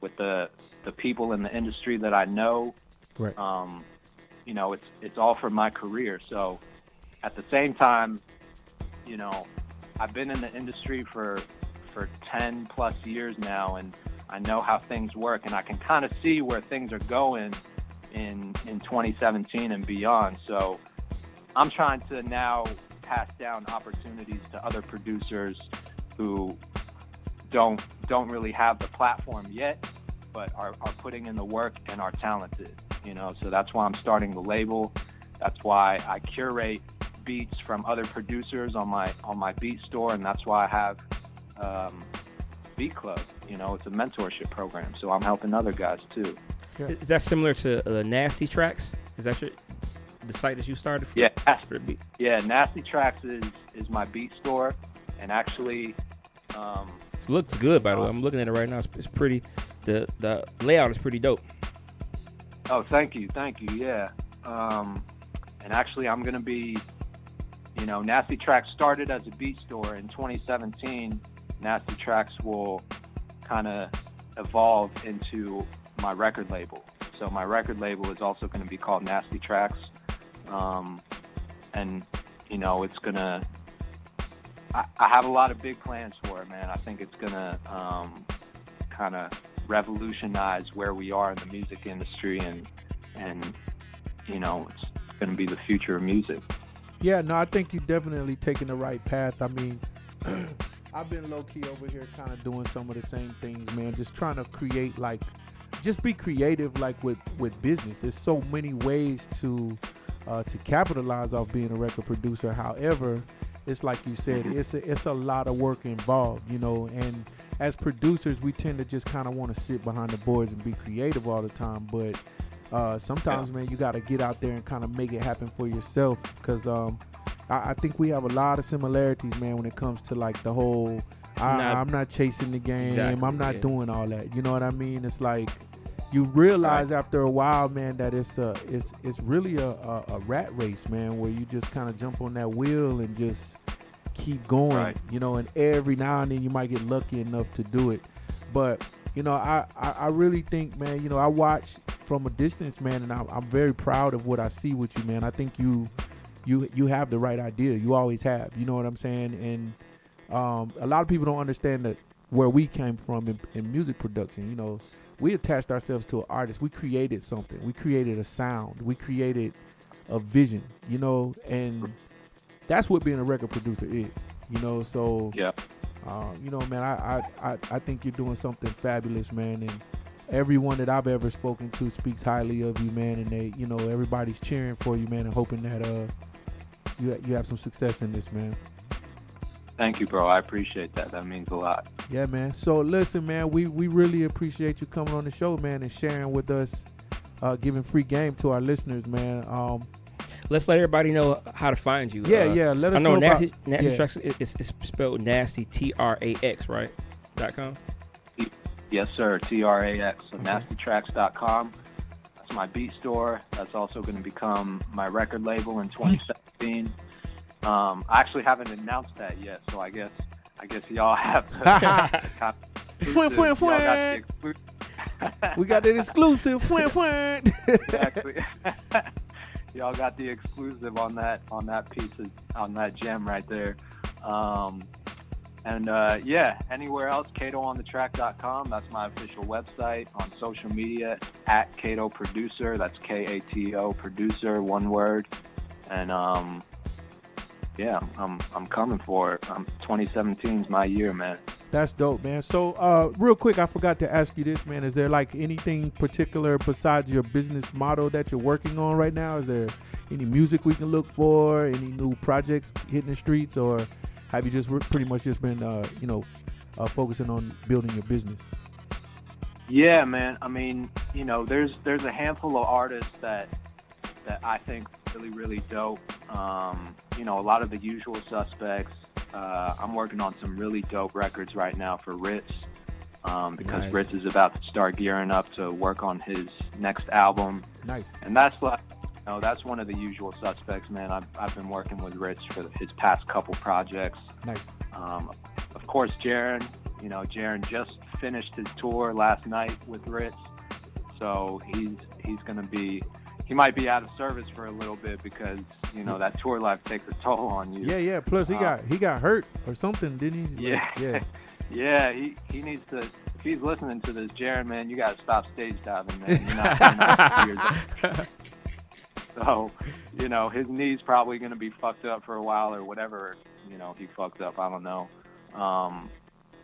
with the the people in the industry that I know. Right. Um, you know, it's it's all for my career. So, at the same time, you know, I've been in the industry for for 10 plus years now and I know how things work and I can kind of see where things are going in in 2017 and beyond. So I'm trying to now pass down opportunities to other producers who don't don't really have the platform yet but are, are putting in the work and are talented you know so that's why i'm starting the label that's why i curate beats from other producers on my on my beat store and that's why i have um, beat club you know it's a mentorship program so i'm helping other guys too Is that similar to uh, NastyTrax? Is that your the site that you started? For, Yeah. for the beat? yeah NastyTrax is is my beat store and actually um, It looks good, by the way. I'm looking at it right now. It's, it's pretty. The the layout is pretty dope. Oh, thank you, thank you. Yeah, um, and actually, I'm gonna be, you know, NastyTrax started as a beat store in 2017. NastyTrax will kind of evolve into my record label. So my record label is also going to be called NastyTrax, um, and you know, it's gonna. I, I have a lot of big plans for it, man. I think it's gonna um, kind of revolutionize where we are in the music industry and and you know it's going to be the future of music Yeah, no, I think you're definitely taking the right path. I mean, I've been low key over here kind of doing some of the same things, man. Just trying to create like, just be creative, like with with business. There's so many ways to uh, to capitalize off being a record producer. However, it's like you said, it's a, it's a lot of work involved, you know. And as producers, we tend to just kind of want to sit behind the boards and be creative all the time, but uh, sometimes, man, you got to get out there and kind of make it happen for yourself. Because um, I, I think we have a lot of similarities, man, when it comes to like the whole. I, I'm not chasing the game. Exactly, I'm not yeah. doing all that. You know what I mean? It's like you realize after a while, man, that it's a it's it's really a, a, a rat race, man, where you just kind of jump on that wheel and just keep going. Right. You know, and every now and then you might get lucky enough to do it. But you know, I, I, I really think, man, you know, I watch from a distance, man, and I'm, I'm very proud of what I see with you, man. I think you you you have the right idea. You always have. You know what I'm saying? And um, a lot of people don't understand that where we came from in, in music production. You know, we attached ourselves to an artist. We created something. We created a sound. We created a vision. You know, and that's what being a record producer is. You know, so yeah uh, you know, man, I, I, I, I think you're doing something fabulous, man. And everyone that I've ever spoken to speaks highly of you, man. And they, you know, everybody's cheering for you, man, and hoping that uh, you you have some success in this, man. thank you bro i appreciate that that means a lot Yeah, man. So listen, man, we we really appreciate you coming on the show, man, and sharing with us, uh, giving free game to our listeners, man. Um, Let's let everybody know how to find you. yeah, Uh, yeah. Let us I know, know nasty about, nasty yeah. tracks. It's, it's spelled nasty T R A X right dot com. yes sir t-r-a-x so nastytrax.com that's my beat store that's also going to become my record label in 2017 um, i actually haven't announced that yet so i guess i guess y'all have to Fwin, fwin, got the fwin. exclu- We got that exclusive. fwin, fwin. exactly. Y'all got the exclusive on that on that piece of, on that gem right there. Um, and uh, yeah, anywhere else, KatoOnTheTrack.com. That's my official website. On social media, at Kato Producer. That's K A T O Producer, one word. And um, yeah, I'm I'm coming for it. Um, 2017 is my year, man. That's dope, man. So, uh, real quick, I forgot to ask you this, man. Is there like anything particular besides your business model that you're working on right now? Is there any music we can look for? Any new projects hitting the streets, or have you just pretty much just been, uh, you know, uh, focusing on building your business? Yeah, man. I mean, you know, there's there's a handful of artists that that I think really really dope. Um, you know, a lot of the usual suspects. Uh, I'm working on some really dope records right now for Rittz um, because Nice. Rittz is about to start gearing up to work on his next album, Nice. and that's like. That's one of the usual suspects, man. I've, I've been working with Rittz for his past couple projects. Nice. Um, of course, Jarren. You know, Jarren just finished his tour last night with Rittz, so he's he's going to be he might be out of service for a little bit because you know that tour life takes a toll on you. Yeah, yeah. Plus, he Uh, got he got hurt or something, didn't he? Like, Yeah. yeah. Yeah, he, he needs to. If he's listening to this, Jarren, man, you got to stop stage diving, man. You're not, you're not So, you know, his knee's probably going to be fucked up for a while or whatever, you know, he fucked up. I don't know. Um,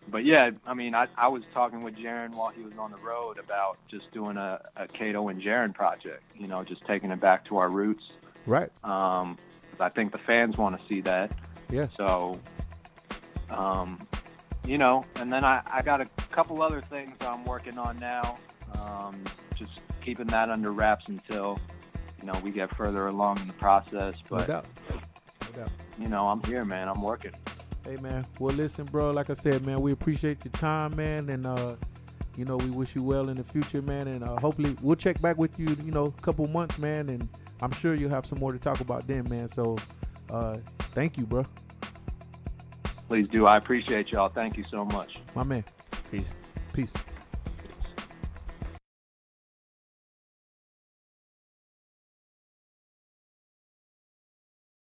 but yeah, I mean, I, I was talking with Jarren while he was on the road about just doing a, a Kato and Jarren project, you know, just taking it back to our roots. Right. Um, I think the fans want to see that. Yeah. So, um, you know, and then I, I got a couple other things I'm working on now. Um, just keeping that under wraps until, you know, we get further along in the process. No But, doubt. No doubt. you know, I'm here, man. I'm working. Hey man, well listen, bro. Like I said, man, we appreciate your time, man, and uh, you know we wish you well in the future, man, and uh, hopefully we'll check back with you, you know, a couple months, man, and I'm sure you'll have some more to talk about then, man. So, uh, thank you, bro, Please do. I appreciate y'all. Thank you so much. my man. Peace. Peace.